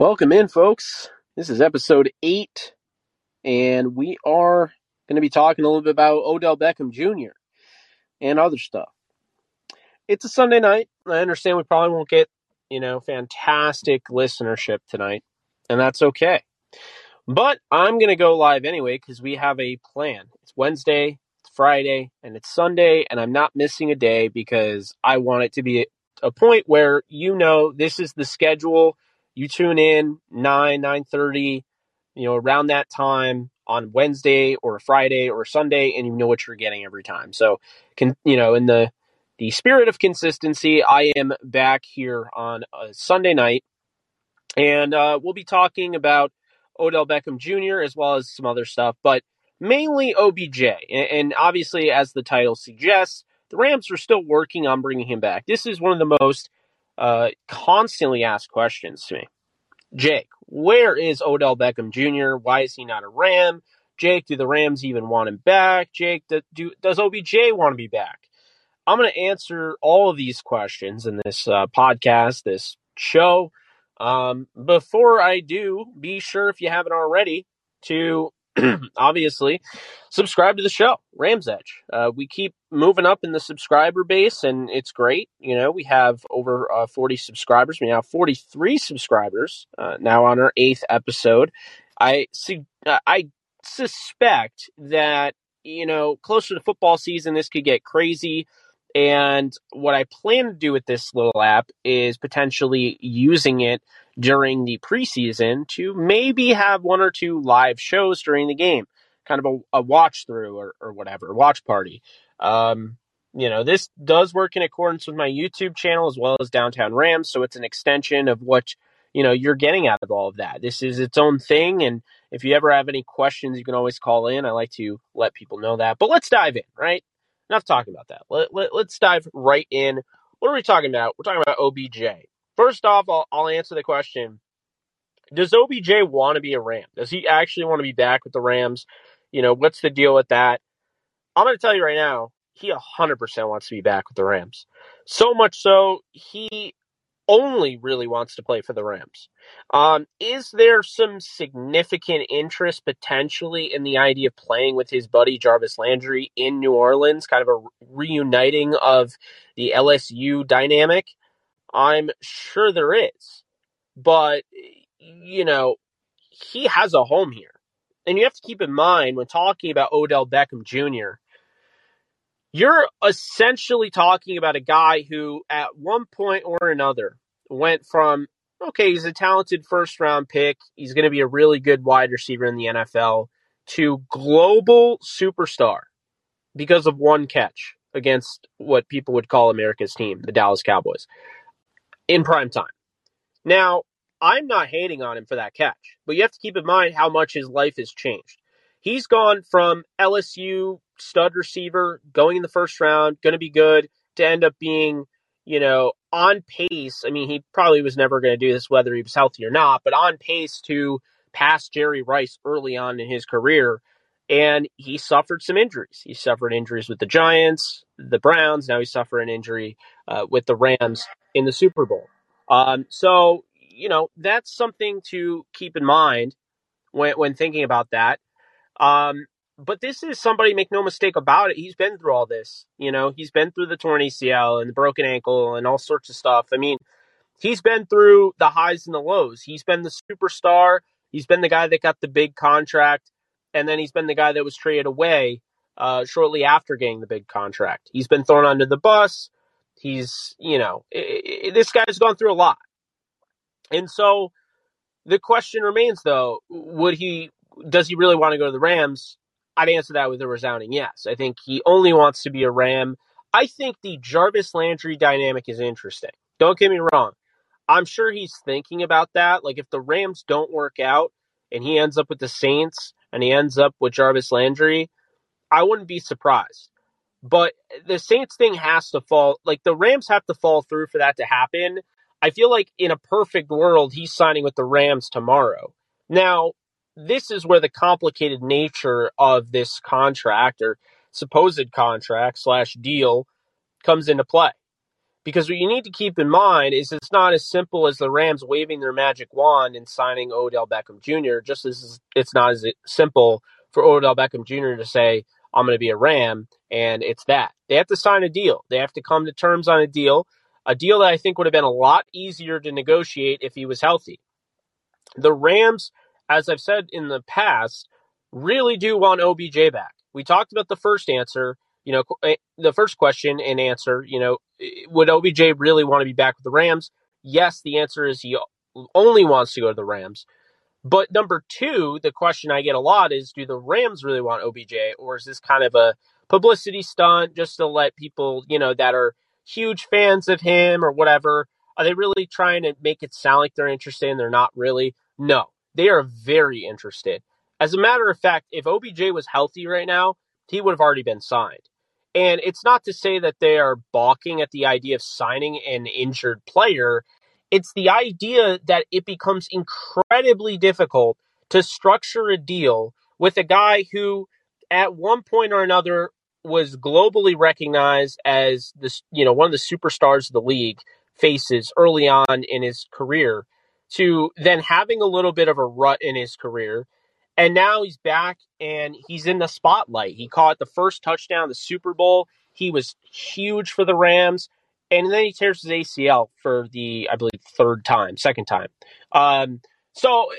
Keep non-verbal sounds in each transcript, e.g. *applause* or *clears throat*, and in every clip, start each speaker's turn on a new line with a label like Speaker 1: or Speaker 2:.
Speaker 1: Welcome in, folks. This is episode eight, and we are going to be talking a little bit about Odell Beckham Jr. and other stuff. It's a Sunday night. I understand we probably won't get, you know, fantastic listenership tonight, and that's okay. But I'm going to go live anyway because we have a plan. It's Wednesday, it's Friday, and it's Sunday, and I'm not missing a day because I want it to be a point where you know this is the schedule you tune in 9 9.30 you know around that time on wednesday or friday or sunday and you know what you're getting every time. So can you know in the the spirit of consistency i am back here on a sunday night. And uh, we'll be talking about odell beckham jr as well as some other stuff but mainly obj and, and obviously as the title suggests the rams are still working on bringing him back. This is one of the most uh, constantly asked questions to me. Jake, where is Odell Beckham Jr.? Why is he not a Ram? Jake, do the Rams even want him back? Jake, do, do, does OBJ want to be back? I'm going to answer all of these questions in this uh, podcast, this show. Um, before I do, be sure if you haven't already to *clears throat* obviously subscribe to the show, Rams Edge. Uh, we keep moving up in the subscriber base, and it's great. You know, we have over uh, 40 subscribers. We now have 43 subscribers uh, now on our eighth episode. I see. Uh, I suspect that you know closer to football season, this could get crazy. And what I plan to do with this little app is potentially using it during the preseason to maybe have one or two live shows during the game, kind of a, a watch through or, or whatever, watch party. Um, you know, this does work in accordance with my YouTube channel as well as Downtown Rams, so it's an extension of what you know you're getting out of all of that. This is its own thing, and if you ever have any questions, you can always call in. I like to let people know that. But let's dive in, right? Enough talking about that. Let, let, let's dive right in. What are we talking about? We're talking about OBJ. First off, I'll, I'll answer the question Does OBJ want to be a Ram? Does he actually want to be back with the Rams? You know, what's the deal with that? I'm going to tell you right now, he 100% wants to be back with the Rams. So much so, he only really wants to play for the Rams. Um, is there some significant interest potentially in the idea of playing with his buddy Jarvis Landry in New Orleans, kind of a reuniting of the LSU dynamic? I'm sure there is. But, you know, he has a home here. And you have to keep in mind when talking about Odell Beckham Jr., you're essentially talking about a guy who, at one point or another, went from okay, he's a talented first round pick, he's going to be a really good wide receiver in the NFL, to global superstar because of one catch against what people would call America's team, the Dallas Cowboys, in prime time. Now, I'm not hating on him for that catch, but you have to keep in mind how much his life has changed. He's gone from LSU stud receiver, going in the first round, going to be good, to end up being, you know, on pace. I mean, he probably was never going to do this whether he was healthy or not, but on pace to pass Jerry Rice early on in his career. And he suffered some injuries. He suffered injuries with the Giants, the Browns. Now he suffered an injury uh, with the Rams in the Super Bowl. Um, so, you know, that's something to keep in mind when, when thinking about that. Um, but this is somebody, make no mistake about it. He's been through all this. You know, he's been through the torn ACL and the broken ankle and all sorts of stuff. I mean, he's been through the highs and the lows. He's been the superstar. He's been the guy that got the big contract. And then he's been the guy that was traded away uh, shortly after getting the big contract. He's been thrown under the bus. He's, you know, it, it, this guy's gone through a lot. And so the question remains, though, would he, does he really want to go to the Rams? I'd answer that with a resounding yes. I think he only wants to be a Ram. I think the Jarvis Landry dynamic is interesting. Don't get me wrong. I'm sure he's thinking about that. Like if the Rams don't work out and he ends up with the Saints and he ends up with Jarvis Landry, I wouldn't be surprised. But the Saints thing has to fall like the Rams have to fall through for that to happen. I feel like in a perfect world he's signing with the Rams tomorrow. Now, this is where the complicated nature of this contract or supposed contract slash deal comes into play Because what you need to keep in mind is it's not as simple as the Rams waving their magic wand and signing Odell Beckham Jr., just as it's not as simple for Odell Beckham Jr. to say, I'm going to be a Ram, and it's that. They have to sign a deal. They have to come to terms on a deal, a deal that I think would have been a lot easier to negotiate if he was healthy. The Rams, as I've said in the past, really do want OBJ back. We talked about the first answer, you know, eh, the first question and answer, you know, eh, would OBJ really want to be back with the Rams? Yes, the answer is he only wants to go to the Rams. But number two, the question I get a lot is do the Rams really want OBJ or is this kind of a publicity stunt just to let people, you know, that are huge fans of him or whatever, are they really trying to make it sound like they're interested and they're not really? No, they are very interested. As a matter of fact, if OBJ was healthy right now, he would have already been signed. And it's not to say that they are balking at the idea of signing an injured player. It's the idea that it becomes incredibly difficult to structure a deal with a guy who, at one point or another, was globally recognized as this, you know, one of the superstars of the league faces early on in his career to then having a little bit of a rut in his career and now he's back and he's in the spotlight. He caught the first touchdown, the Super Bowl. He was huge for the Rams. And then he tears his ACL for the, I believe, third time, second time. Um, so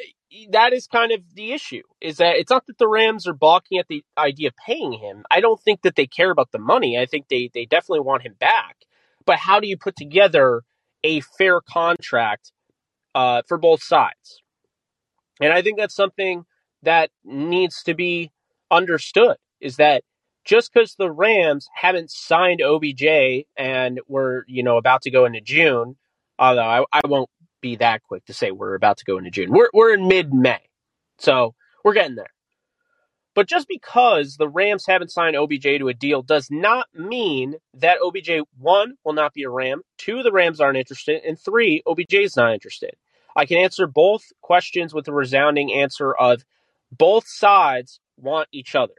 Speaker 1: that is kind of the issue is that it's not that the Rams are balking at the idea of paying him. I don't think that they care about the money. I think they, they definitely want him back. But how do you put together a fair contract uh, for both sides? And I think that's something that needs to be understood is that just because the Rams haven't signed OBJ and we're, you know, about to go into June, although I, I won't be that quick to say we're about to go into June. We're, we're in mid May. So we're getting there. But just because the Rams haven't signed OBJ to a deal does not mean that OBJ, one, will not be a Ram, two, the Rams aren't interested, and three, OBJ is not interested. I can answer both questions with a resounding answer of both sides want each other.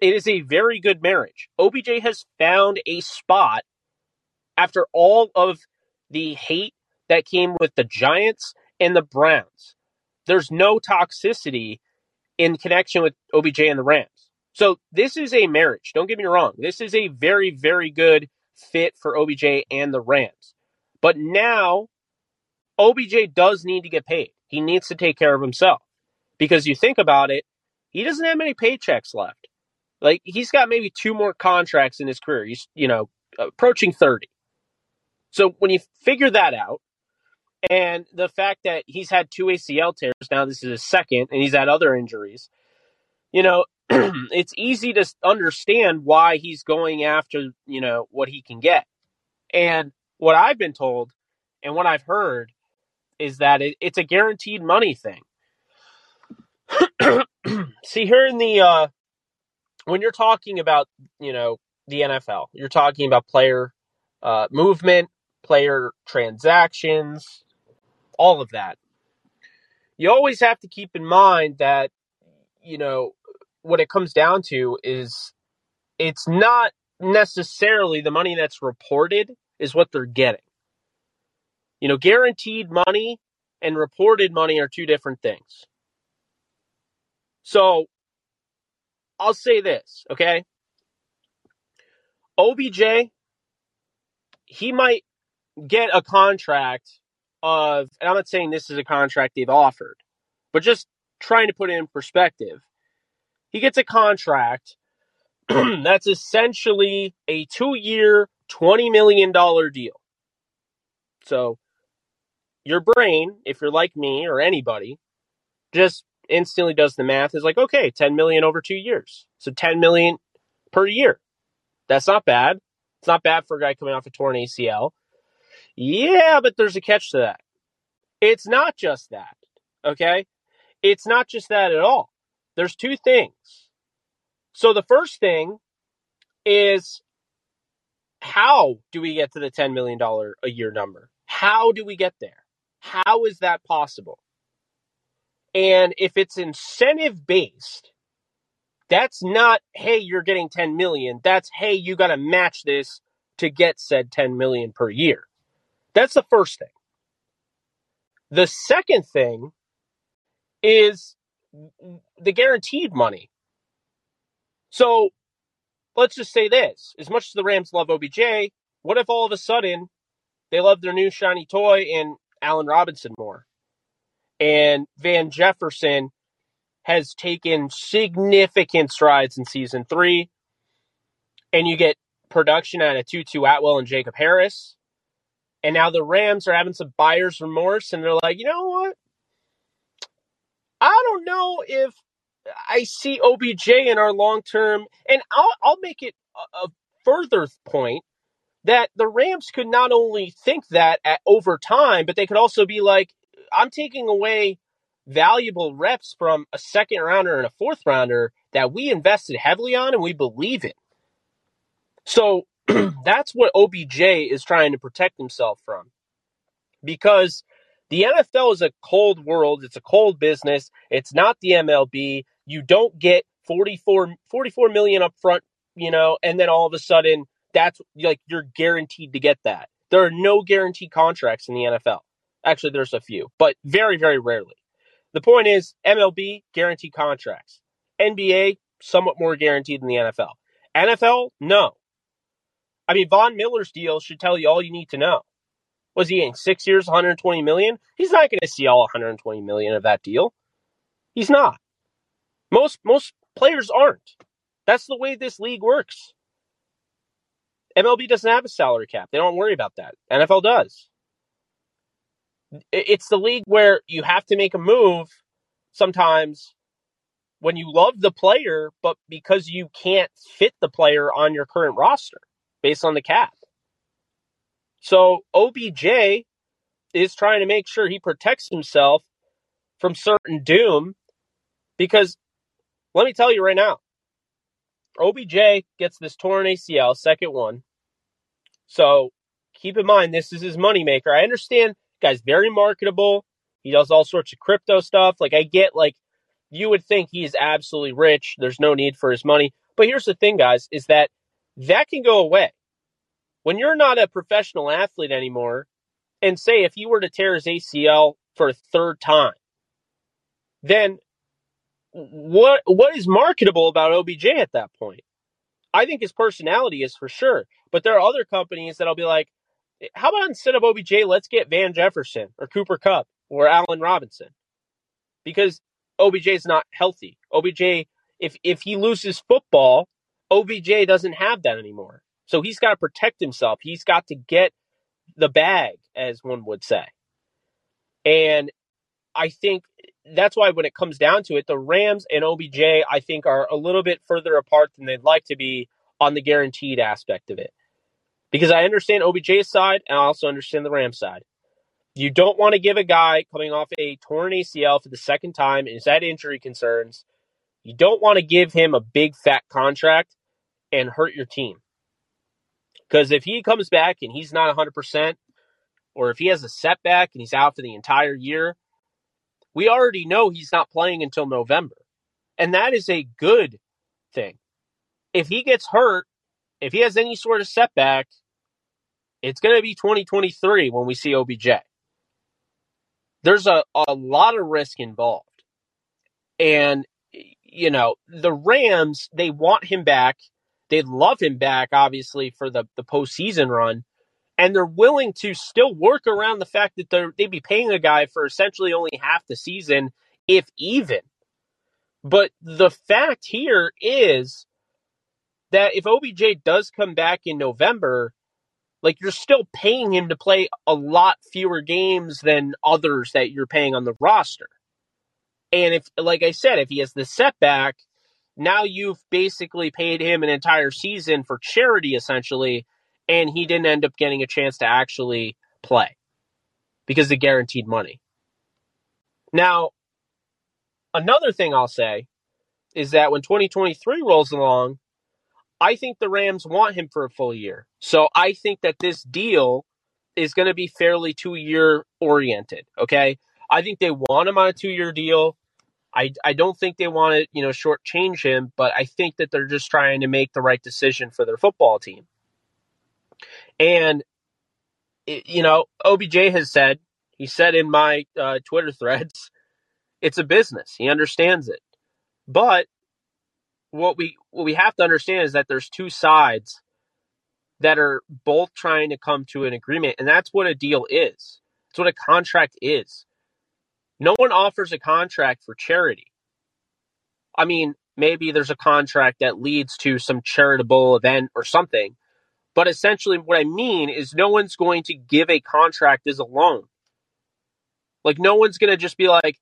Speaker 1: It is a very good marriage. OBJ has found a spot after all of the hate that came with the Giants and the Browns. There's no toxicity in connection with OBJ and the Rams. So this is a marriage. Don't get me wrong. This is a very, very good fit for OBJ and the Rams. But now OBJ does need to get paid. He needs to take care of himself because you think about it, he doesn't have many paychecks left. Like he's got maybe two more contracts in his career. He's you know approaching thirty. So when you figure that out, and the fact that he's had two ACL tears now, this is his second, and he's had other injuries. You know, *clears throat* it's easy to understand why he's going after you know what he can get. And what I've been told, and what I've heard, is that it, it's a guaranteed money thing. *clears throat* See here in the uh, when you're talking about you know the NFL, you're talking about player uh, movement, player transactions, all of that. You always have to keep in mind that you know what it comes down to is it's not necessarily the money that's reported is what they're getting. You know, guaranteed money and reported money are two different things. So I'll say this, okay? OBJ, he might get a contract of, and I'm not saying this is a contract they've offered, but just trying to put it in perspective. He gets a contract *clears throat* that's essentially a two year, $20 million deal. So, your brain, if you're like me or anybody, just instantly does the math is like, okay, 10 million over two years. So 10 million per year. That's not bad. It's not bad for a guy coming off a torn ACL. Yeah, but there's a catch to that. It's not just that. Okay. It's not just that at all. There's two things. So the first thing is how do we get to the $10 million a year number? How do we get there? How is that possible? And if it's incentive based, that's not, hey, you're getting 10 million. That's, hey, you got to match this to get said 10 million per year. That's the first thing. The second thing is the guaranteed money. So let's just say this as much as the Rams love OBJ, what if all of a sudden they love their new shiny toy in Allen Robinson more? And Van Jefferson has taken significant strides in season three. And you get production out of Tutu Atwell and Jacob Harris. And now the Rams are having some buyer's remorse and they're like, you know what? I don't know if I see OBJ in our long term. And I'll, I'll make it a, a further point that the Rams could not only think that at over time, but they could also be like, I'm taking away valuable reps from a second rounder and a fourth rounder that we invested heavily on and we believe in. So *clears throat* that's what OBJ is trying to protect himself from. Because the NFL is a cold world, it's a cold business, it's not the MLB. You don't get 44, 44 million up front, you know, and then all of a sudden that's like you're guaranteed to get that. There are no guaranteed contracts in the NFL. Actually, there's a few, but very, very rarely. The point is, MLB, guaranteed contracts. NBA, somewhat more guaranteed than the NFL. NFL, no. I mean, Von Miller's deal should tell you all you need to know. Was he in six years, 120 million? He's not going to see all 120 million of that deal. He's not. Most most players aren't. That's the way this league works. MLB doesn't have a salary cap. They don't worry about that. NFL does it's the league where you have to make a move sometimes when you love the player, but because you can't fit the player on your current roster based on the cap. So OBJ is trying to make sure he protects himself from certain doom because let me tell you right now, OBJ gets this torn ACL, second one. So keep in mind, this is his moneymaker. I understand Guy's very marketable. He does all sorts of crypto stuff. Like I get like you would think he's absolutely rich. There's no need for his money. But here's the thing, guys, is that that can go away. When you're not a professional athlete anymore, and say if he were to tear his ACL for a third time, then what what is marketable about OBJ at that point? I think his personality is for sure. But there are other companies that'll be like, eh, how about instead of OBJ, let's get Van Jefferson or Cooper Kupp or Allen Robinson? Because OBJ is not healthy. OBJ, if if he loses football, OBJ doesn't have that anymore. So he's got to protect himself. He's got to get the bag, as one would say. And I think that's why when it comes down to it, the Rams and OBJ, I think, are a little bit further apart than they'd like to be on the guaranteed aspect of it because I understand OBJ's side and I also understand the Rams side. You don't want to give a guy coming off a torn ACL for the second time and has had injury concerns. You don't want to give him a big fat contract and hurt your team. Because if he comes back and he's not 100%, or if he has a setback and he's out for the entire year, we already know he's not playing until November. And that is a good thing. If he gets hurt if he has any sort of setback, it's going to be 2023 when we see OBJ. There's a, a lot of risk involved. And, you know, the Rams, they want him back. They love him back, obviously, for the, the postseason run. And they're willing to still work around the fact that they're, they'd be paying a guy for essentially only half the season, if even. But the fact here is that if OBJ does come back in November, like you're still paying him to play a lot fewer games than others that you're paying on the roster. And if, like I said, if he has the setback, now you've basically paid him an entire season for charity, essentially, and he didn't end up getting a chance to actually play because the guaranteed money. Now, another thing I'll say is that when 2023 rolls along, I think the Rams want him for a full year. So I think that this deal is going to be fairly two year oriented. Okay. I think they want him on a two year deal. I, I don't think they want to, you know, shortchange him, but I think that they're just trying to make the right decision for their football team. And it, you know, OBJ has said, he said in my uh, Twitter threads, *laughs* it's a business. He understands it. But what we what we have to understand is that there's two sides that are both trying to come to an agreement, and that's what a deal is. It's what a contract is. No one offers a contract for charity. I mean, maybe there's a contract that leads to some charitable event or something, but essentially, what I mean is no one's going to give a contract as a loan. Like, no one's going to just be like,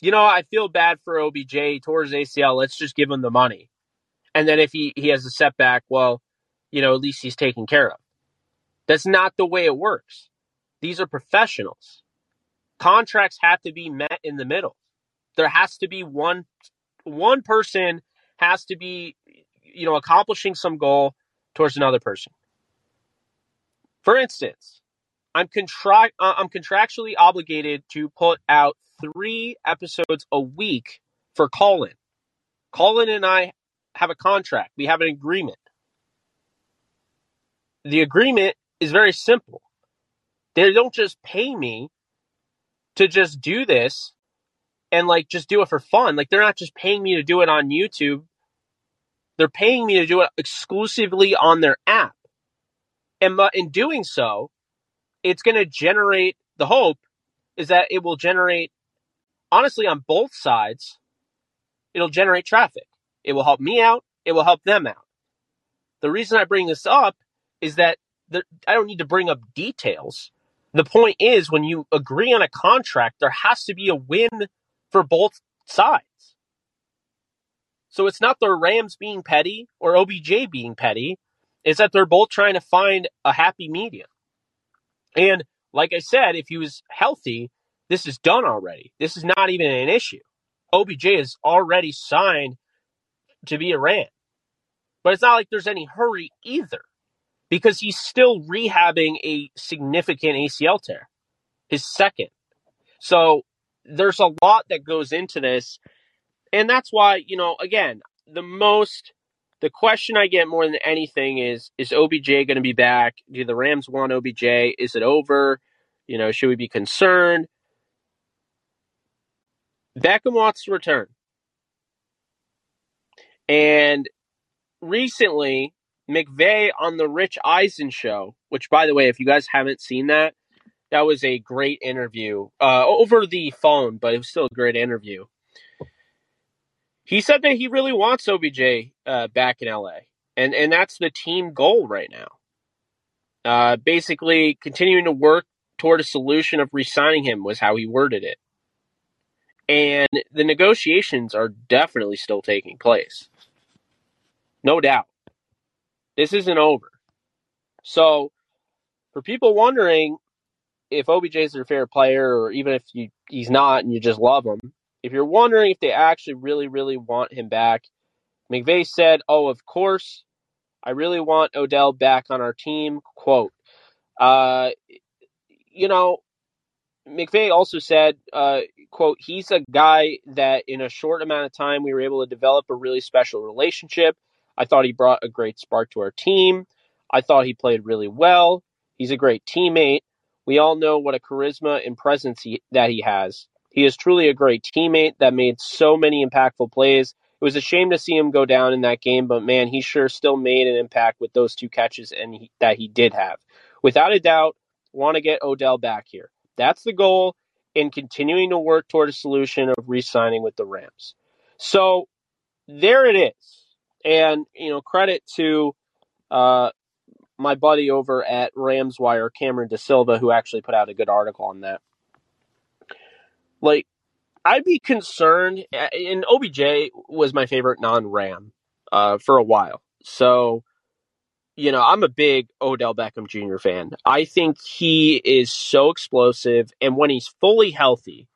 Speaker 1: you know, I feel bad for OBJ towards ACL. Let's just give him the money. And then if he, he has a setback, well, you know, at least he's taken care of. That's not the way it works. These are professionals. Contracts have to be met in the middle. There has to be one one person has to be you know accomplishing some goal towards another person. For instance, I'm contract uh, I'm contractually obligated to put out 3 episodes a week for Callin. Callin and I have a contract. We have an agreement. The agreement is very simple. They don't just pay me to just do this and like just do it for fun. Like they're not just paying me to do it on YouTube. They're paying me to do it exclusively on their app. And in doing so, it's going to generate the hope is that it will generate honestly on both sides it'll generate traffic. It will help me out, it will help them out. The reason I bring this up is that the, I don't need to bring up details. The point is, when you agree on a contract, there has to be a win for both sides. So it's not the Rams being petty or OBJ being petty. It's that they're both trying to find a happy medium. And like I said, if he was healthy, this is done already. This is not even an issue. OBJ is already signed to be a Ram. But it's not like there's any hurry either because he's still rehabbing a significant ACL tear, his second. So there's a lot that goes into this. And that's why, you know, again, the most, the question I get more than anything is, is OBJ going to be back? Do the Rams want OBJ? Is it over? You know, should we be concerned? Beckham wants to return. And recently, McVay on the Rich Eisen show, which, by the way, if you guys haven't seen that, that was a great interview uh, over the phone, but it was still a great interview. He said that he really wants OBJ uh, back in LA, and and that's the team goal right now. Uh, basically, continuing to work toward a solution of re-signing him was how he worded it, and the negotiations are definitely still taking place, no doubt. This isn't over. So, for people wondering if OBJ is their favorite player, or even if you, he's not and you just love him, if you're wondering if they actually really, really want him back, McVay said, "Oh, of course, I really want Odell back on our team." Quote, uh, you know, McVay also said, uh, "quote He's a guy that in a short amount of time we were able to develop a really special relationship. I thought he brought a great spark to our team. I thought he played really well. He's a great teammate. We all know what a charisma and presence he, that he has. He is truly a great teammate that made so many impactful plays. It was a shame to see him go down in that game, but man, he sure still made an impact with those two catches and he, that he did have. Without a doubt, want to get Odell back here. That's the goal in continuing to work toward a solution of re-signing with the Rams. So there it is. And, you know, credit to uh, my buddy over at Ramswire, Cameron DaSilva, who actually put out a good article on that. Like, I'd be concerned, and OBJ was my favorite non Ram uh, for a while. So, you know, I'm a big Odell Beckham Jr. fan. I think he is so explosive, and when he's fully healthy,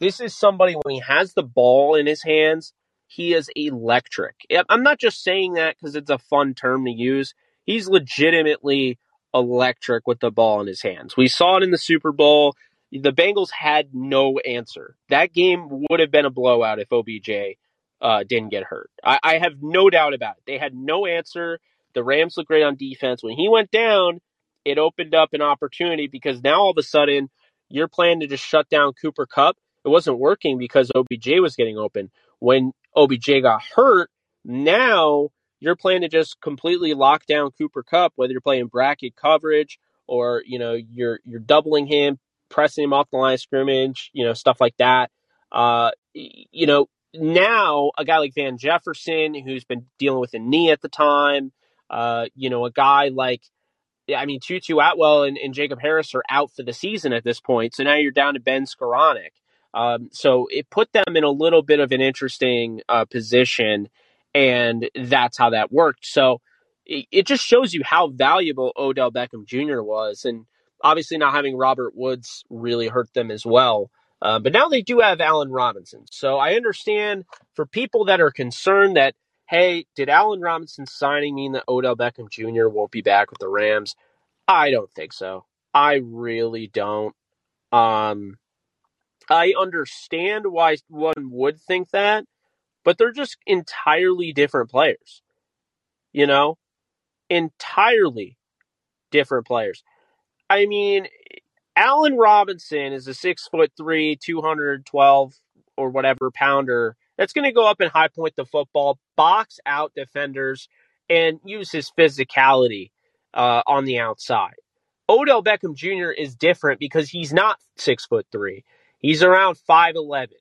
Speaker 1: this is somebody when he has the ball in his hands, he is electric. I'm not just saying that because it's a fun term to use. He's legitimately electric with the ball in his hands. We saw it in the Super Bowl. The Bengals had no answer. That game would have been a blowout if OBJ uh, didn't get hurt. I, I have no doubt about it. They had no answer. The Rams looked great on defense. When he went down, it opened up an opportunity because now all of a sudden you're planning to just shut down Cooper Kupp. It wasn't working because OBJ was getting open. When OBJ got hurt, now you're planning to just completely lock down Cooper Kupp, whether you're playing bracket coverage or you know you're you're doubling him, pressing him off the line of scrimmage, you know stuff like that. Uh, you know now a guy like Van Jefferson, who's been dealing with a knee at the time, uh, you know a guy like I mean, Tutu Atwell and, and, Jacob Harris are out for the season at this point. So now you're down to Ben Skowronek. Um, so it put them in a little bit of an interesting uh, position, and that's how that worked. So it, it, just shows you how valuable Odell Beckham Jr. was, and obviously not having Robert Woods really hurt them as well. Uh, but now they do have Allen Robinson. So I understand for people that are concerned that hey, did Allen Robinson signing mean that Odell Beckham Jr. won't be back with the Rams? I don't think so. I really don't. Um, I understand why one would think that, but they're just entirely different players. You know, entirely different players. I mean, Allen Robinson is a six foot three, 212 or whatever pounder that's going to go up and high point the football, box out defenders, and use his physicality uh, on the outside. Odell Beckham Jr. is different because he's not six foot three. He's around five eleven.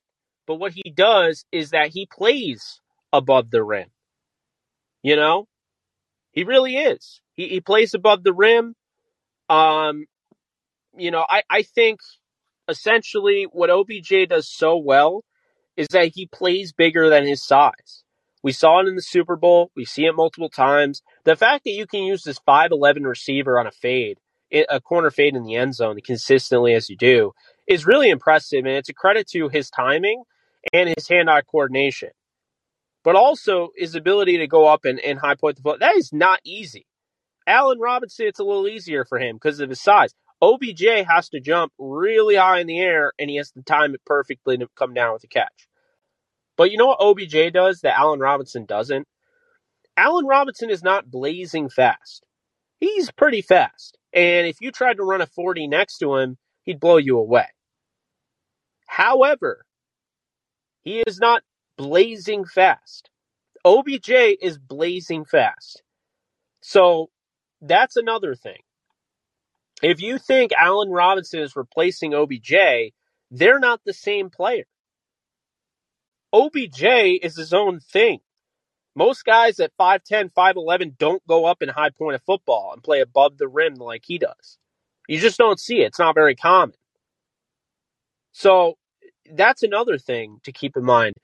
Speaker 1: But what he does is that he plays above the rim. You know, he really is. He, he plays above the rim. Um, you know, I, I think essentially what OBJ does so well is that he plays bigger than his size. We saw it in the Super Bowl. We see it multiple times. The fact that you can use this 5'11 receiver on a fade, a corner fade in the end zone consistently as you do, is really impressive. And it's a credit to his timing and his hand eye coordination. But also his ability to go up and, and high point the foot. That is not easy. Allen Robinson, it's a little easier for him because of his size. OBJ has to jump really high in the air and he has to time it perfectly to come down with a catch. But you know what OBJ does that Allen Robinson doesn't? Allen Robinson is not blazing fast. He's pretty fast. And if you tried to run a 40 next to him, he'd blow you away. However, he is not blazing fast. OBJ is blazing fast. So that's another thing. If you think Allen Robinson is replacing OBJ, they're not the same player. OBJ is his own thing. Most guys at 5'10, 5'11 don't go up in high point of football and play above the rim like he does. You just don't see it. It's not very common. So that's another thing to keep in mind.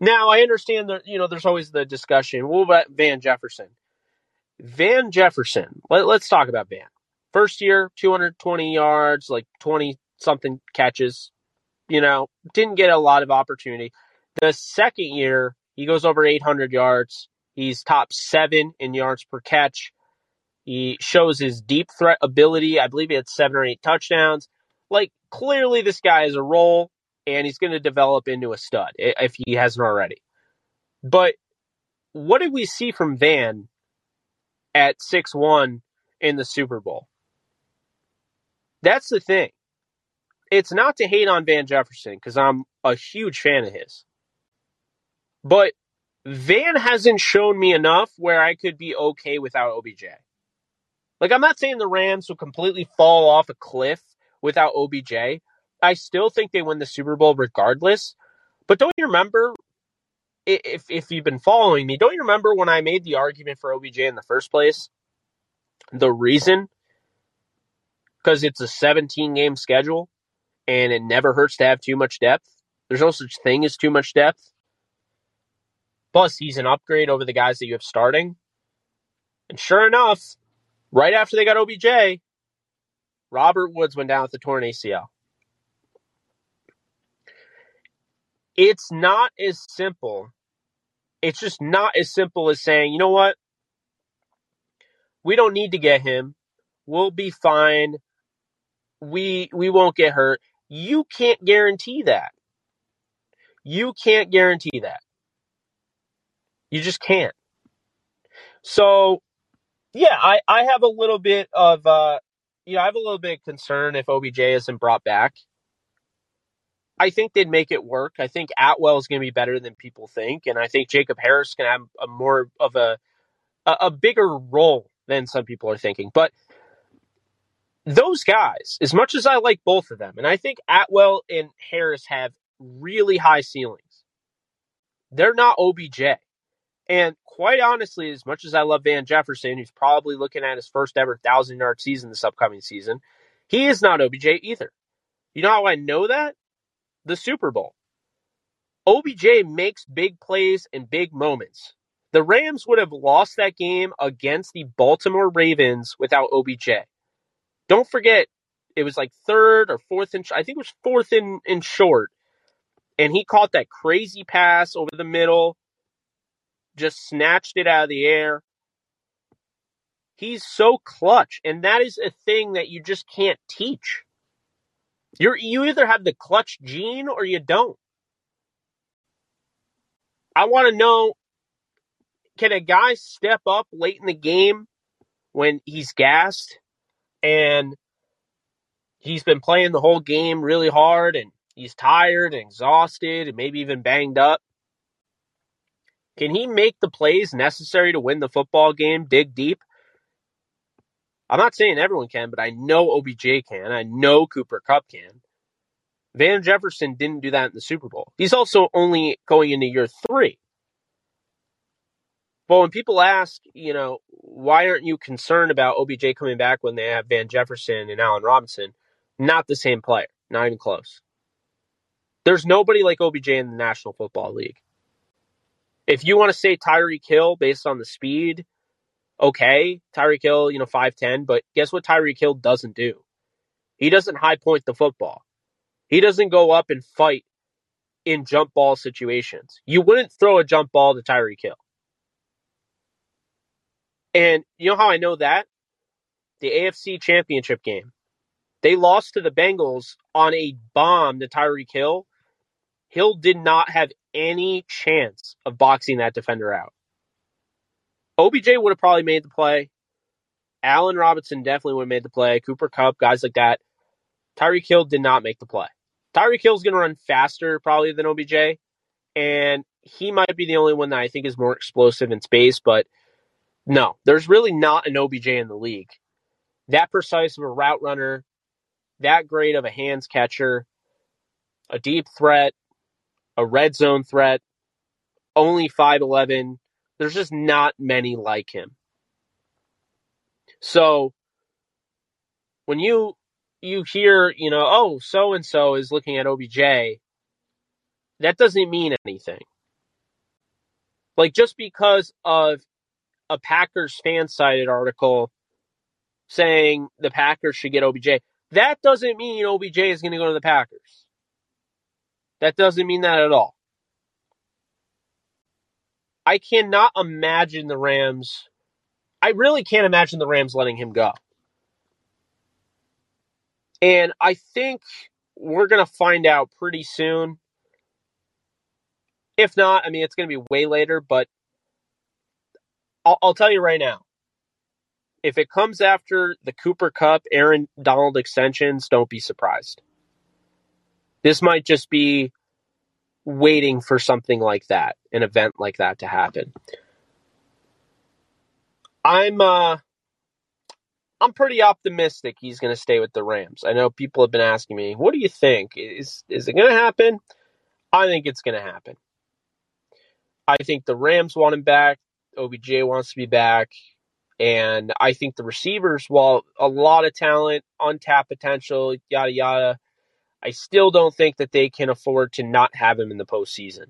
Speaker 1: Now, I understand that, you know, there's always the discussion. What about Van Jefferson? Van Jefferson, let, us talk about Van. First year, 220 yards, like 20 something catches. You know, didn't get a lot of opportunity. The second year, he goes over 800 yards. He's top seven in yards per catch. He shows his deep threat ability. I believe he had seven or eight touchdowns. Like, clearly, this guy is a role, and he's going to develop into a stud if he hasn't already. But what did we see from Van at 6 1 in the Super Bowl? That's the thing. It's not to hate on Van Jefferson because I'm a huge fan of his. But Van hasn't shown me enough where I could be okay without OBJ. Like, I'm not saying the Rams will completely fall off a cliff without OBJ. I still think they win the Super Bowl regardless. But don't you remember, if, if you've been following me, don't you remember when I made the argument for OBJ in the first place? The reason because it's a 17 game schedule and it never hurts to have too much depth. There's no such thing as too much depth. Plus, he's an upgrade over the guys that you have starting. And sure enough, right after they got OBJ, Robert Woods went down with the torn ACL. It's not as simple. It's just not as simple as saying, you know what? We don't need to get him. We'll be fine we we won't get hurt. You can't guarantee that. You can't guarantee that. You just can't. So, yeah, I, I have a little bit of uh, you know, I have a little bit of concern if OBJ isn't brought back. I think they'd make it work. I think Atwell is going to be better than people think, and I think Jacob Harris can have a more of a a, bigger role than some people are thinking. But those guys, as much as I like both of them, and I think Atwell and Harris have really high ceilings, they're not OBJ. And quite honestly, as much as I love Van Jefferson, who's probably looking at his first ever thousand yard season this upcoming season, he is not OBJ either. You know how I know that? The Super Bowl. OBJ makes big plays and big moments. The Rams would have lost that game against the Baltimore Ravens without OBJ. Don't forget, it was like third or fourth in, I think it was fourth in, in short. And he caught that crazy pass over the middle just snatched it out of the air. He's so clutch, and that is a thing that you just can't teach. You're you either have the clutch gene or you don't. I want to know can a guy step up late in the game when he's gassed and he's been playing the whole game really hard and he's tired and exhausted and maybe even banged up? Can he make the plays necessary to win the football game, dig deep? I'm not saying everyone can, but I know OBJ can. I know Cooper Kupp can. Van Jefferson didn't do that in the Super Bowl. He's also only going into year three. But when people ask, you know, why aren't you concerned about OBJ coming back when they have Van Jefferson and Allen Robinson? Not the same player, not even close. There's nobody like OBJ in the National Football League. If you want to say Tyreek Hill based on the speed, okay, Tyreek Hill, you know, 5'10, but guess what Tyreek Hill doesn't do? He doesn't high point the football. He doesn't go up and fight in jump ball situations. You wouldn't throw a jump ball to Tyreek Hill. And you know how I know that? The AFC championship game. They lost to the Bengals on a bomb to Tyreek Hill. Hill did not have any chance of boxing that defender out. OBJ would have probably made the play. Allen Robinson definitely would have made the play. Cooper Kupp, guys like that. Tyreek Hill did not make the play. Tyreek Hill's going to run faster probably than OBJ, and he might be the only one that I think is more explosive in space. But no, there's really not an OBJ in the league. That precise of a route runner, that great of a hands catcher, a deep threat, a red zone threat, only 5'11. There's just not many like him. So when you you hear, you know, oh, so and so is looking at OBJ, that doesn't mean anything. Like just because of a Packers FanSided article saying the Packers should get OBJ, that doesn't mean OBJ is going to go to the Packers. That doesn't mean that at all. I cannot imagine the Rams. I really can't imagine the Rams letting him go. And I think we're going to find out pretty soon. If not, I mean, it's going to be way later, but I'll, I'll, tell you right now. If it comes after the Cooper Kupp, Aaron Donald extensions, don't be surprised. This might just be waiting for something like that, an event like that to happen. I'm uh I'm pretty optimistic he's going to stay with the Rams. I know people have been asking me, "What do you think? Is is it going to happen?" I think it's going to happen. I think the Rams want him back. OBJ wants to be back. And I think the receivers, while a lot of talent, untapped potential, yada yada, I still don't think that they can afford to not have him in the postseason.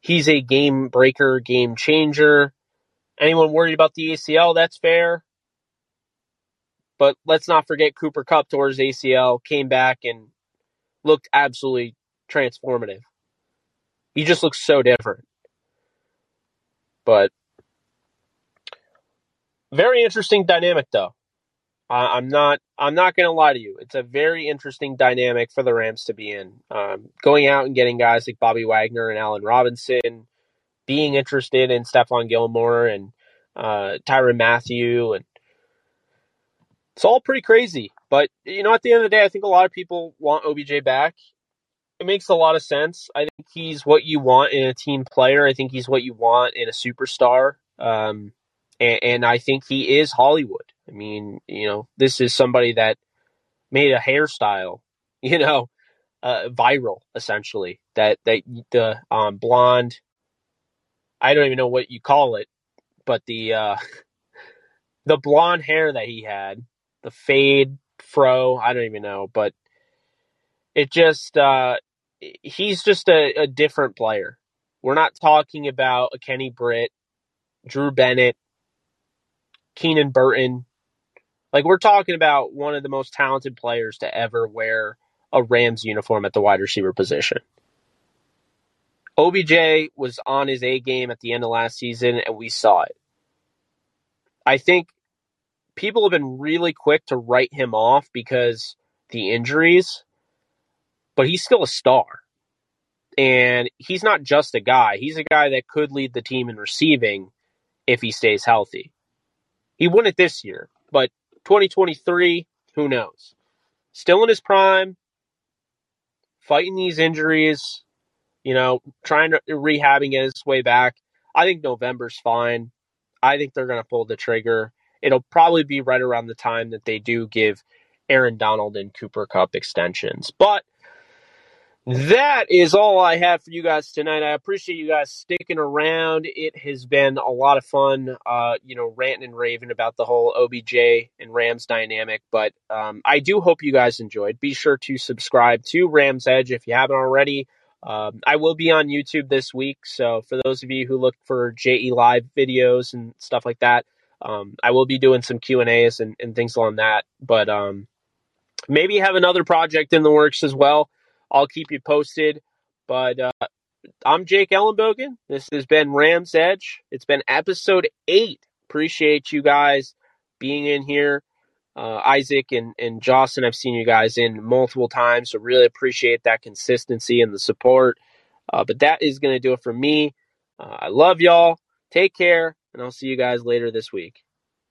Speaker 1: He's a game breaker, game changer. Anyone worried about the ACL? That's fair. But let's not forget Cooper Kupp towards ACL, came back and looked absolutely transformative. He just looks so different. But very interesting dynamic though. I'm not. I'm not going to lie to you. It's a very interesting dynamic for the Rams to be in. Um, going out and getting guys like Bobby Wagner and Allen Robinson, being interested in Stephon Gilmore and uh, Tyrann Mathieu, and it's all pretty crazy. But you know, at the end of the day, I think a lot of people want OBJ back. It makes a lot of sense. I think he's what you want in a team player. I think he's what you want in a superstar. Um, and, and I think he is Hollywood. I mean, you know, this is somebody that made a hairstyle, *laughs* you know, uh, viral essentially. That that the um, blonde, I don't even know what you call it, but the uh, *laughs* the blonde hair that he had, the fade fro, I don't even know, but it just uh, he's just a, a different player. We're not talking about a Kenny Britt, Drew Bennett, Keenan Burton. Like we're talking about one of the most talented players to ever wear a Rams uniform at the wide receiver position. OBJ was on his A game at the end of last season, and we saw it. I think people have been really quick to write him off because the injuries, but he's still a star. And he's not just a guy, he's a guy that could lead the team in receiving if he stays healthy. He won it this year, but 2023, who knows? Still in his prime, fighting these injuries, you know, trying to rehabbing his way back. I think November's fine. I think they're going to pull the trigger. It'll probably be right around the time that they do give Aaron Donald and Cooper Kupp extensions. But that is all I have for you guys tonight. I appreciate you guys sticking around. It has been a lot of fun, uh, you know, ranting and raving about the whole OBJ and Rams dynamic. But um, I do hope you guys enjoyed. Be sure to subscribe to Rams Edge if you haven't already. Um, I will be on YouTube this week, so for those of you who look for JE Live videos and stuff like that, um, I will be doing some Q and A's and things along that. But um, maybe have another project in the works as well. I'll keep you posted. But uh, I'm Jake Ellenbogen. This has been Rams Edge. It's been episode eight. Appreciate you guys being in here. Uh, Isaac and, and Jocelyn, I've seen you guys in multiple times, so really appreciate that consistency and the support. Uh, but that is going to do it for me. Uh, I love y'all. Take care, and I'll see you guys later this week.